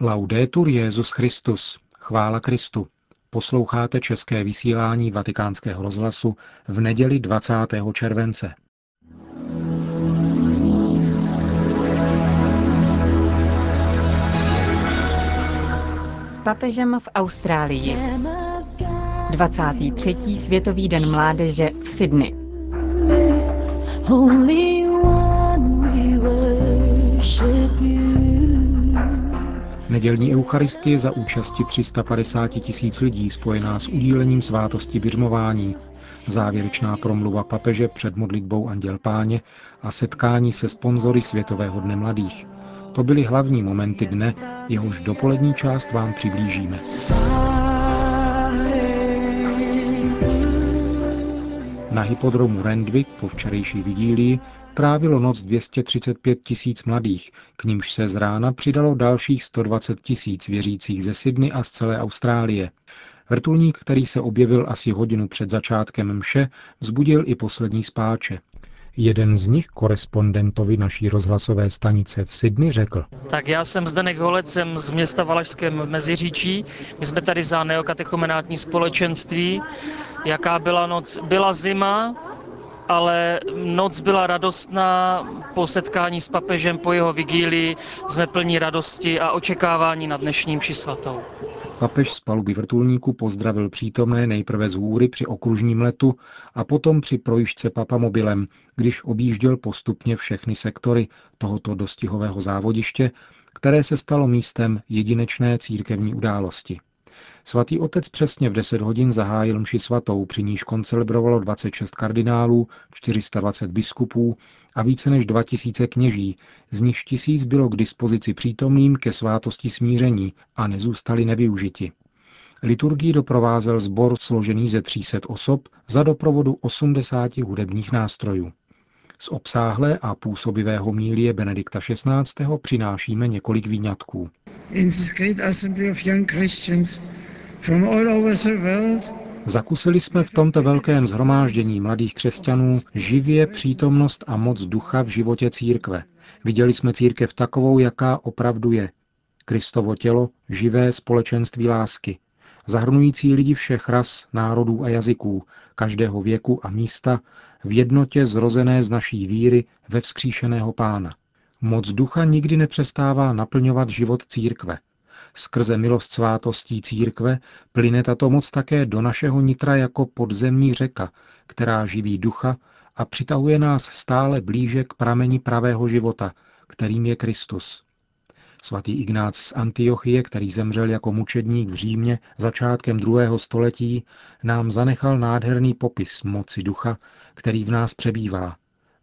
Laudetur Jezus Christus. Chvála Kristu. Posloucháte české vysílání Vatikánského rozhlasu v neděli 20. července. S papežem v Austrálii. 23. Světový den mládeže v Sydney. Holy Nedělní eucharistie za účasti 350 tisíc lidí spojená s udílením svátosti běžmování, závěrečná promluva papeže před modlitbou Anděl Páně a setkání se sponzory Světového dne mladých. To byly hlavní momenty dne, jehož dopolední část vám přiblížíme. Na hypodromu Randwick po včerejší vigílii trávilo noc 235 tisíc mladých, k nímž se z rána přidalo dalších 120 tisíc věřících ze Sydney a z celé Austrálie. Vrtulník, který se objevil asi hodinu před začátkem mše, vzbudil i poslední spáče. Jeden z nich, korespondentovi naší rozhlasové stanice v Sydney, řekl. Tak já jsem Zdenek Holec, jsem z města Valašském Meziříčí. My jsme tady za neokatechumenátní společenství. Jaká byla noc? Byla zima, ale noc byla radostná, po setkání s papežem, po jeho vigílii jsme plní radosti a očekávání na dnešním ši svatou. Papež z paluby vrtulníku pozdravil přítomné nejprve z hůry při okružním letu a potom při projižce papamobilem, když objížděl postupně všechny sektory tohoto dostihového závodiště, které se stalo místem jedinečné církevní události. Svatý otec přesně v 10 hodin zahájil mši svatou, při níž koncelebrovalo 26 kardinálů, 420 biskupů a více než 2000 kněží, z nichž tisíc bylo k dispozici přítomným ke svátosti smíření a nezůstali nevyužiti. Liturgii doprovázel sbor složený ze 300 osob za doprovodu 80 hudebních nástrojů. Z obsáhlé a působivé homílie Benedikta XVI. přinášíme několik výňatků. Zakusili jsme v tomto velkém zhromáždění mladých křesťanů živě přítomnost a moc ducha v životě církve. Viděli jsme církev takovou, jaká opravdu je. Kristovo tělo, živé společenství lásky, zahrnující lidi všech ras, národů a jazyků, každého věku a místa, v jednotě zrozené z naší víry ve vzkříšeného pána. Moc ducha nikdy nepřestává naplňovat život církve – Skrze milost svátostí církve plyne tato moc také do našeho nitra jako podzemní řeka, která živí ducha a přitahuje nás stále blíže k prameni pravého života, kterým je Kristus. Svatý Ignác z Antiochie, který zemřel jako mučedník v Římě začátkem druhého století, nám zanechal nádherný popis moci ducha, který v nás přebývá.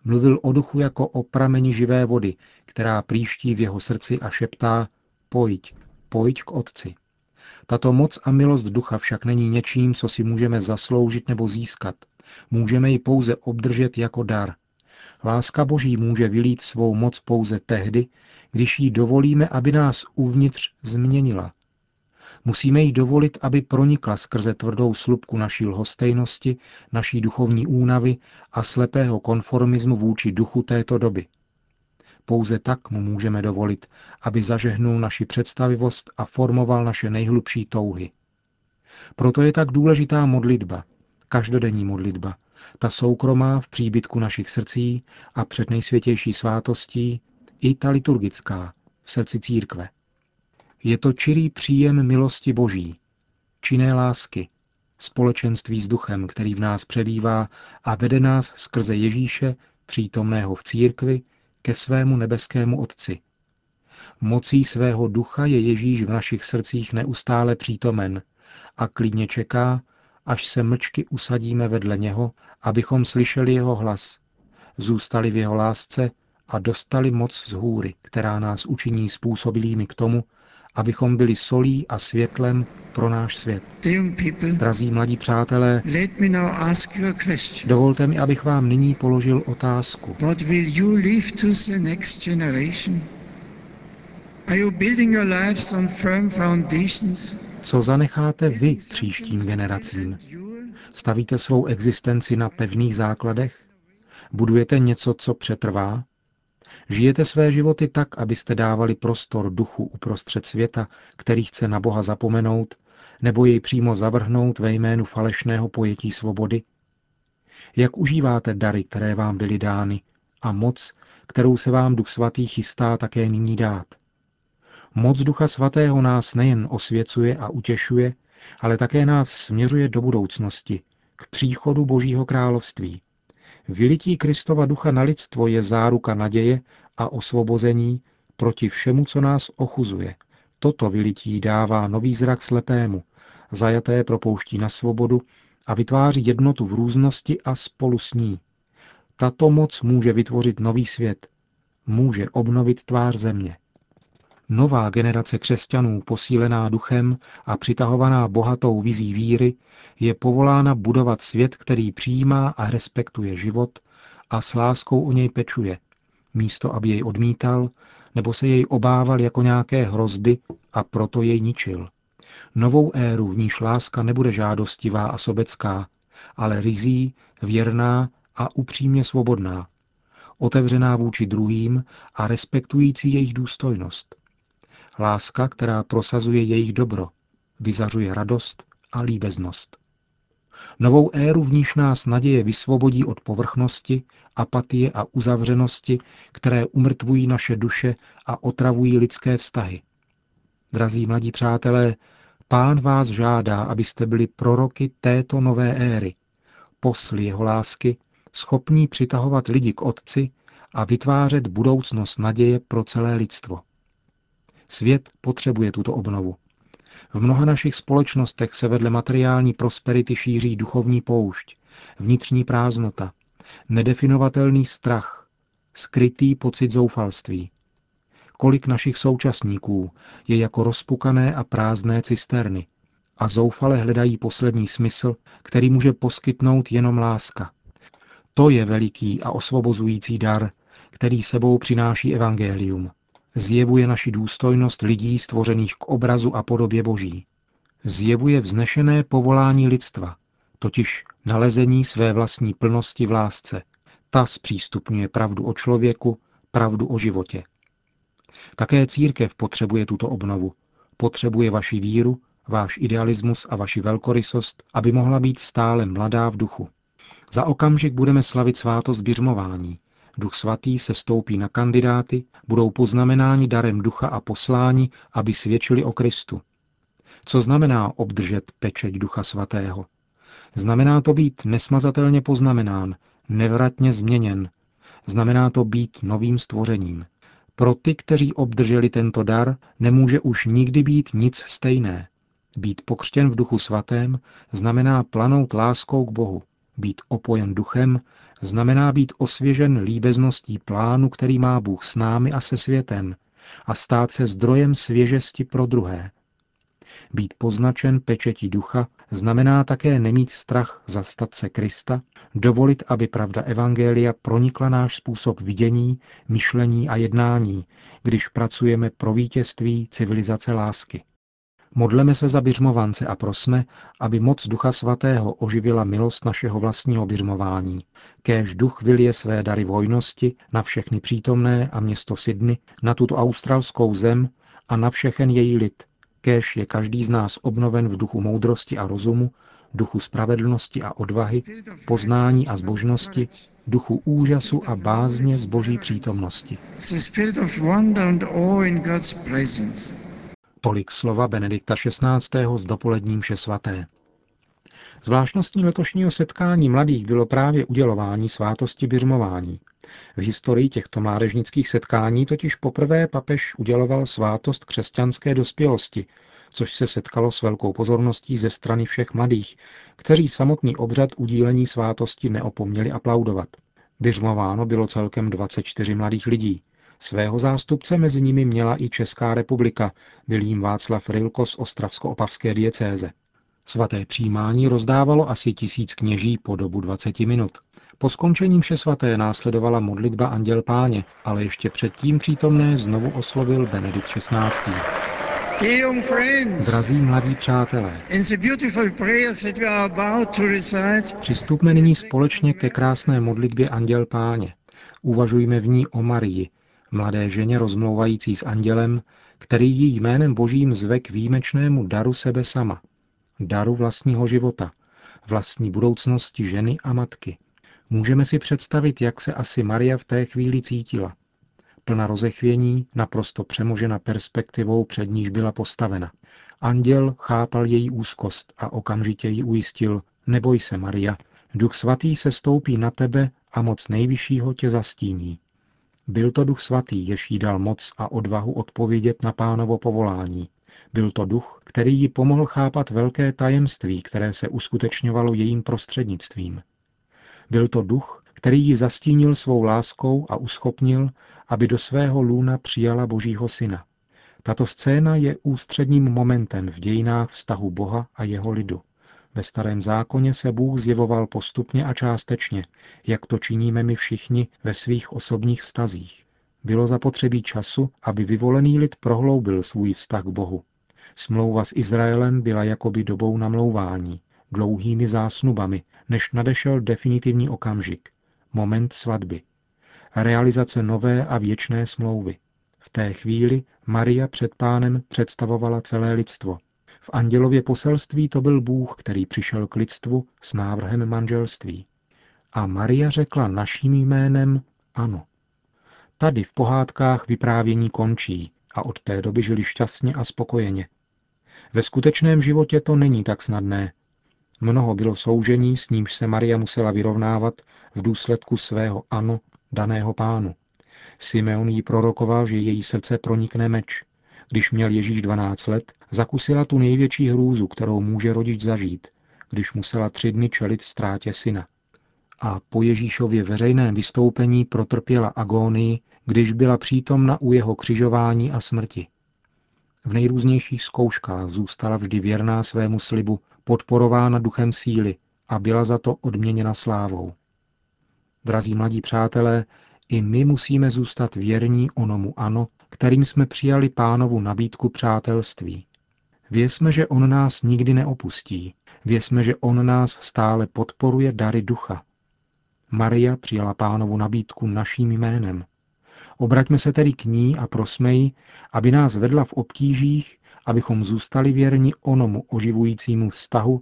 Mluvil o duchu jako o prameni živé vody, která příští v jeho srdci a šeptá, pojď, pojď k Otci. Tato moc a milost ducha však není něčím, co si můžeme zasloužit nebo získat. Můžeme ji pouze obdržet jako dar. Láska Boží může vylít svou moc pouze tehdy, když jí dovolíme, aby nás uvnitř změnila. Musíme jí dovolit, aby pronikla skrze tvrdou slupku naší lhostejnosti, naší duchovní únavy a slepého konformismu vůči duchu této doby – pouze tak mu můžeme dovolit, aby zažehnul naši představivost a formoval naše nejhlubší touhy. Proto je tak důležitá modlitba, každodenní modlitba, ta soukromá v příbytku našich srdcí a před nejsvětější svátostí, i ta liturgická, v srdci církve. Je to čirý příjem milosti Boží, činné lásky, společenství s duchem, který v nás přebývá a vede nás skrze Ježíše, přítomného v církvi, ke svému nebeskému Otci. Mocí svého ducha je Ježíš v našich srdcích neustále přítomen a klidně čeká, až se mlčky usadíme vedle něho, abychom slyšeli jeho hlas, zůstali v jeho lásce a dostali moc z hůry, která nás učiní způsobilými k tomu, abychom byli solí a světlem pro náš svět. Drazí mladí přátelé, dovolte mi, abych vám nyní položil otázku. Co zanecháte vy příštím generacím? Stavíte svou existenci na pevných základech? Budujete něco, co přetrvá? Žijete své životy tak, abyste dávali prostor duchu uprostřed světa, který chce na Boha zapomenout, nebo jej přímo zavrhnout ve jménu falešného pojetí svobody? Jak užíváte dary, které vám byly dány, a moc, kterou se vám Duch Svatý chystá také nyní dát? Moc Ducha Svatého nás nejen osvěcuje a utěšuje, ale také nás směřuje do budoucnosti, k příchodu Božího království. Vylití Kristova ducha na lidstvo je záruka naděje a osvobození proti všemu, co nás ochuzuje. Toto vylití dává nový zrak slepému, zajaté propouští na svobodu a vytváří jednotu v různosti a spolu s ní. Tato moc může vytvořit nový svět, může obnovit tvář země. Nová generace křesťanů, posílená duchem a přitahovaná bohatou vizí víry, je povolána budovat svět, který přijímá a respektuje život a s láskou o něj pečuje, místo aby jej odmítal nebo se jej obával jako nějaké hrozby a proto jej ničil. Novou éru, v níž láska nebude žádostivá a sobecká, ale rizí, věrná a upřímně svobodná, otevřená vůči druhým a respektující jejich důstojnost. Láska, která prosazuje jejich dobro, vyzařuje radost a líbeznost. Novou éru, v níž nás naděje vysvobodí od povrchnosti, apatie a uzavřenosti, které umrtvují naše duše a otravují lidské vztahy. Drazí mladí přátelé, pán vás žádá, abyste byli proroky této nové éry, posly jeho lásky, schopní přitahovat lidi k Otci a vytvářet budoucnost naděje pro celé lidstvo. Svět potřebuje tuto obnovu. V mnoha našich společnostech se vedle materiální prosperity šíří duchovní poušť, vnitřní prázdnota, nedefinovatelný strach, skrytý pocit zoufalství. Kolik našich současníků je jako rozpukané a prázdné cisterny a zoufale hledají poslední smysl, který může poskytnout jenom láska. To je veliký a osvobozující dar, který sebou přináší evangelium zjevuje naši důstojnost lidí stvořených k obrazu a podobě Boží. Zjevuje vznešené povolání lidstva, totiž nalezení své vlastní plnosti v lásce. Ta zpřístupňuje pravdu o člověku, pravdu o životě. Také církev potřebuje tuto obnovu. Potřebuje vaši víru, váš idealismus a vaši velkorysost, aby mohla být stále mladá v duchu. Za okamžik budeme slavit svátost běžmování, Duch svatý se stoupí na kandidáty, budou poznamenáni darem ducha a poslání, aby svědčili o Kristu. Co znamená obdržet pečeť ducha svatého? Znamená to být nesmazatelně poznamenán, nevratně změněn. Znamená to být novým stvořením. Pro ty, kteří obdrželi tento dar, nemůže už nikdy být nic stejné. Být pokřtěn v duchu svatém znamená planout láskou k Bohu. Být opojen duchem znamená být osvěžen líbezností plánu, který má Bůh s námi a se světem, a stát se zdrojem svěžesti pro druhé. Být poznačen pečetí ducha znamená také nemít strach zastat se Krista, dovolit, aby pravda Evangelia pronikla náš způsob vidění, myšlení a jednání, když pracujeme pro vítězství civilizace lásky. Modleme se za běžmovance a prosme, aby moc Ducha Svatého oživila milost našeho vlastního běžmování. Kéž duch vylije své dary vojnosti na všechny přítomné a město Sydney, na tuto australskou zem a na všechen její lid. Kéž je každý z nás obnoven v duchu moudrosti a rozumu, duchu spravedlnosti a odvahy, poznání a zbožnosti, duchu úžasu a bázně z boží přítomnosti. Tolik slova Benedikta XVI. z dopolední mše svaté. Zvláštností letošního setkání mladých bylo právě udělování svátosti běžmování. V historii těchto mládežnických setkání totiž poprvé papež uděloval svátost křesťanské dospělosti, což se setkalo s velkou pozorností ze strany všech mladých, kteří samotný obřad udílení svátosti neopomněli aplaudovat. Běžmováno bylo celkem 24 mladých lidí. Svého zástupce mezi nimi měla i Česká republika, byl jim Václav Rilko z Ostravsko-Opavské diecéze. Svaté přijímání rozdávalo asi tisíc kněží po dobu 20 minut. Po skončení vše svaté následovala modlitba Anděl Páně, ale ještě předtím přítomné znovu oslovil Benedikt XVI. Drazí mladí přátelé, přistupme nyní společně ke krásné modlitbě Anděl Páně. Uvažujme v ní o Marii, Mladé ženě rozmlouvající s andělem, který jí jménem božím zve k výjimečnému daru sebe sama, daru vlastního života, vlastní budoucnosti ženy a matky. Můžeme si představit, jak se asi Maria v té chvíli cítila. Plna rozechvění, naprosto přemožena perspektivou, před níž byla postavena. Anděl chápal její úzkost a okamžitě ji ujistil, neboj se, Maria, duch svatý se stoupí na tebe a moc nejvyššího tě zastíní. Byl to duch svatý, jež jí dal moc a odvahu odpovědět na pánovo povolání. Byl to duch, který ji pomohl chápat velké tajemství, které se uskutečňovalo jejím prostřednictvím. Byl to duch, který ji zastínil svou láskou a uschopnil, aby do svého lůna přijala Božího syna. Tato scéna je ústředním momentem v dějinách vztahu Boha a jeho lidu. Ve starém zákoně se Bůh zjevoval postupně a částečně, jak to činíme my všichni ve svých osobních vztazích. Bylo zapotřebí času, aby vyvolený lid prohloubil svůj vztah k Bohu. Smlouva s Izraelem byla jakoby dobou namlouvání, dlouhými zásnubami, než nadešel definitivní okamžik, moment svatby. Realizace nové a věčné smlouvy. V té chvíli Maria před pánem představovala celé lidstvo. V andělově poselství to byl Bůh, který přišel k lidstvu s návrhem manželství. A Maria řekla naším jménem ano. Tady v pohádkách vyprávění končí a od té doby žili šťastně a spokojeně. Ve skutečném životě to není tak snadné. Mnoho bylo soužení, s nímž se Maria musela vyrovnávat v důsledku svého ano daného pánu. Simeon jí prorokoval, že její srdce pronikne meč. Když měl Ježíš 12 let, zakusila tu největší hrůzu, kterou může rodič zažít, když musela tři dny čelit ztrátě syna. A po Ježíšově veřejném vystoupení protrpěla agónii, když byla přítomna u jeho křižování a smrti. V nejrůznějších zkouškách zůstala vždy věrná svému slibu, podporována duchem síly a byla za to odměněna slávou. Drazí mladí přátelé, i my musíme zůstat věrní onomu ano, kterým jsme přijali pánovu nabídku přátelství. Věsme, že on nás nikdy neopustí. Věsme, že on nás stále podporuje dary ducha. Maria přijala pánovu nabídku naším jménem. Obraťme se tedy k ní a prosme ji, aby nás vedla v obtížích, abychom zůstali věrni onomu oživujícímu vztahu,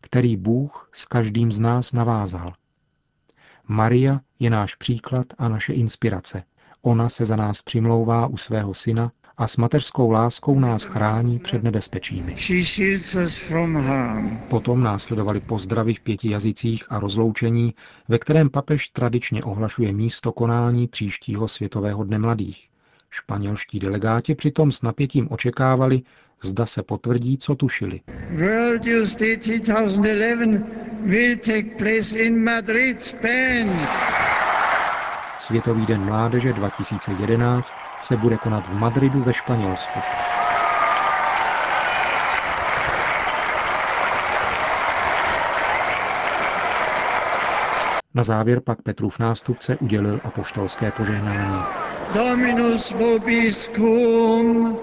který Bůh s každým z nás navázal. Maria je náš příklad a naše inspirace. Ona se za nás přimlouvá u svého syna a s mateřskou láskou nás chrání před nebezpečími. Potom následovali pozdravy v pěti jazycích a rozloučení, ve kterém papež tradičně ohlašuje místo konání příštího Světového dne mladých. Španělští delegáti přitom s napětím očekávali, zda se potvrdí, co tušili. World Youth Day 2011 will take place in Madrid, Spain. Světový den mládeže 2011 se bude konat v Madridu ve Španělsku. Na závěr pak Petrův nástupce udělil apoštolské požehnání. Dominus vobiscum,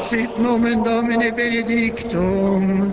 sit nomen Domini benedictum,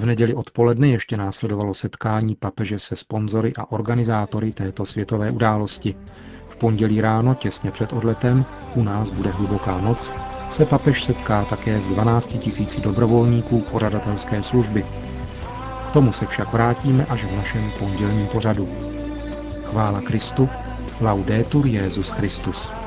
V neděli odpoledne ještě následovalo setkání papeže se sponzory a organizátory této světové události. V pondělí ráno, těsně před odletem, u nás bude hluboká noc, se papež setká také s 12 tisíci dobrovolníků pořadatelské služby. K tomu se však vrátíme až v našem pondělním pořadu. Chvála Kristu, laudetur Jezus Christus.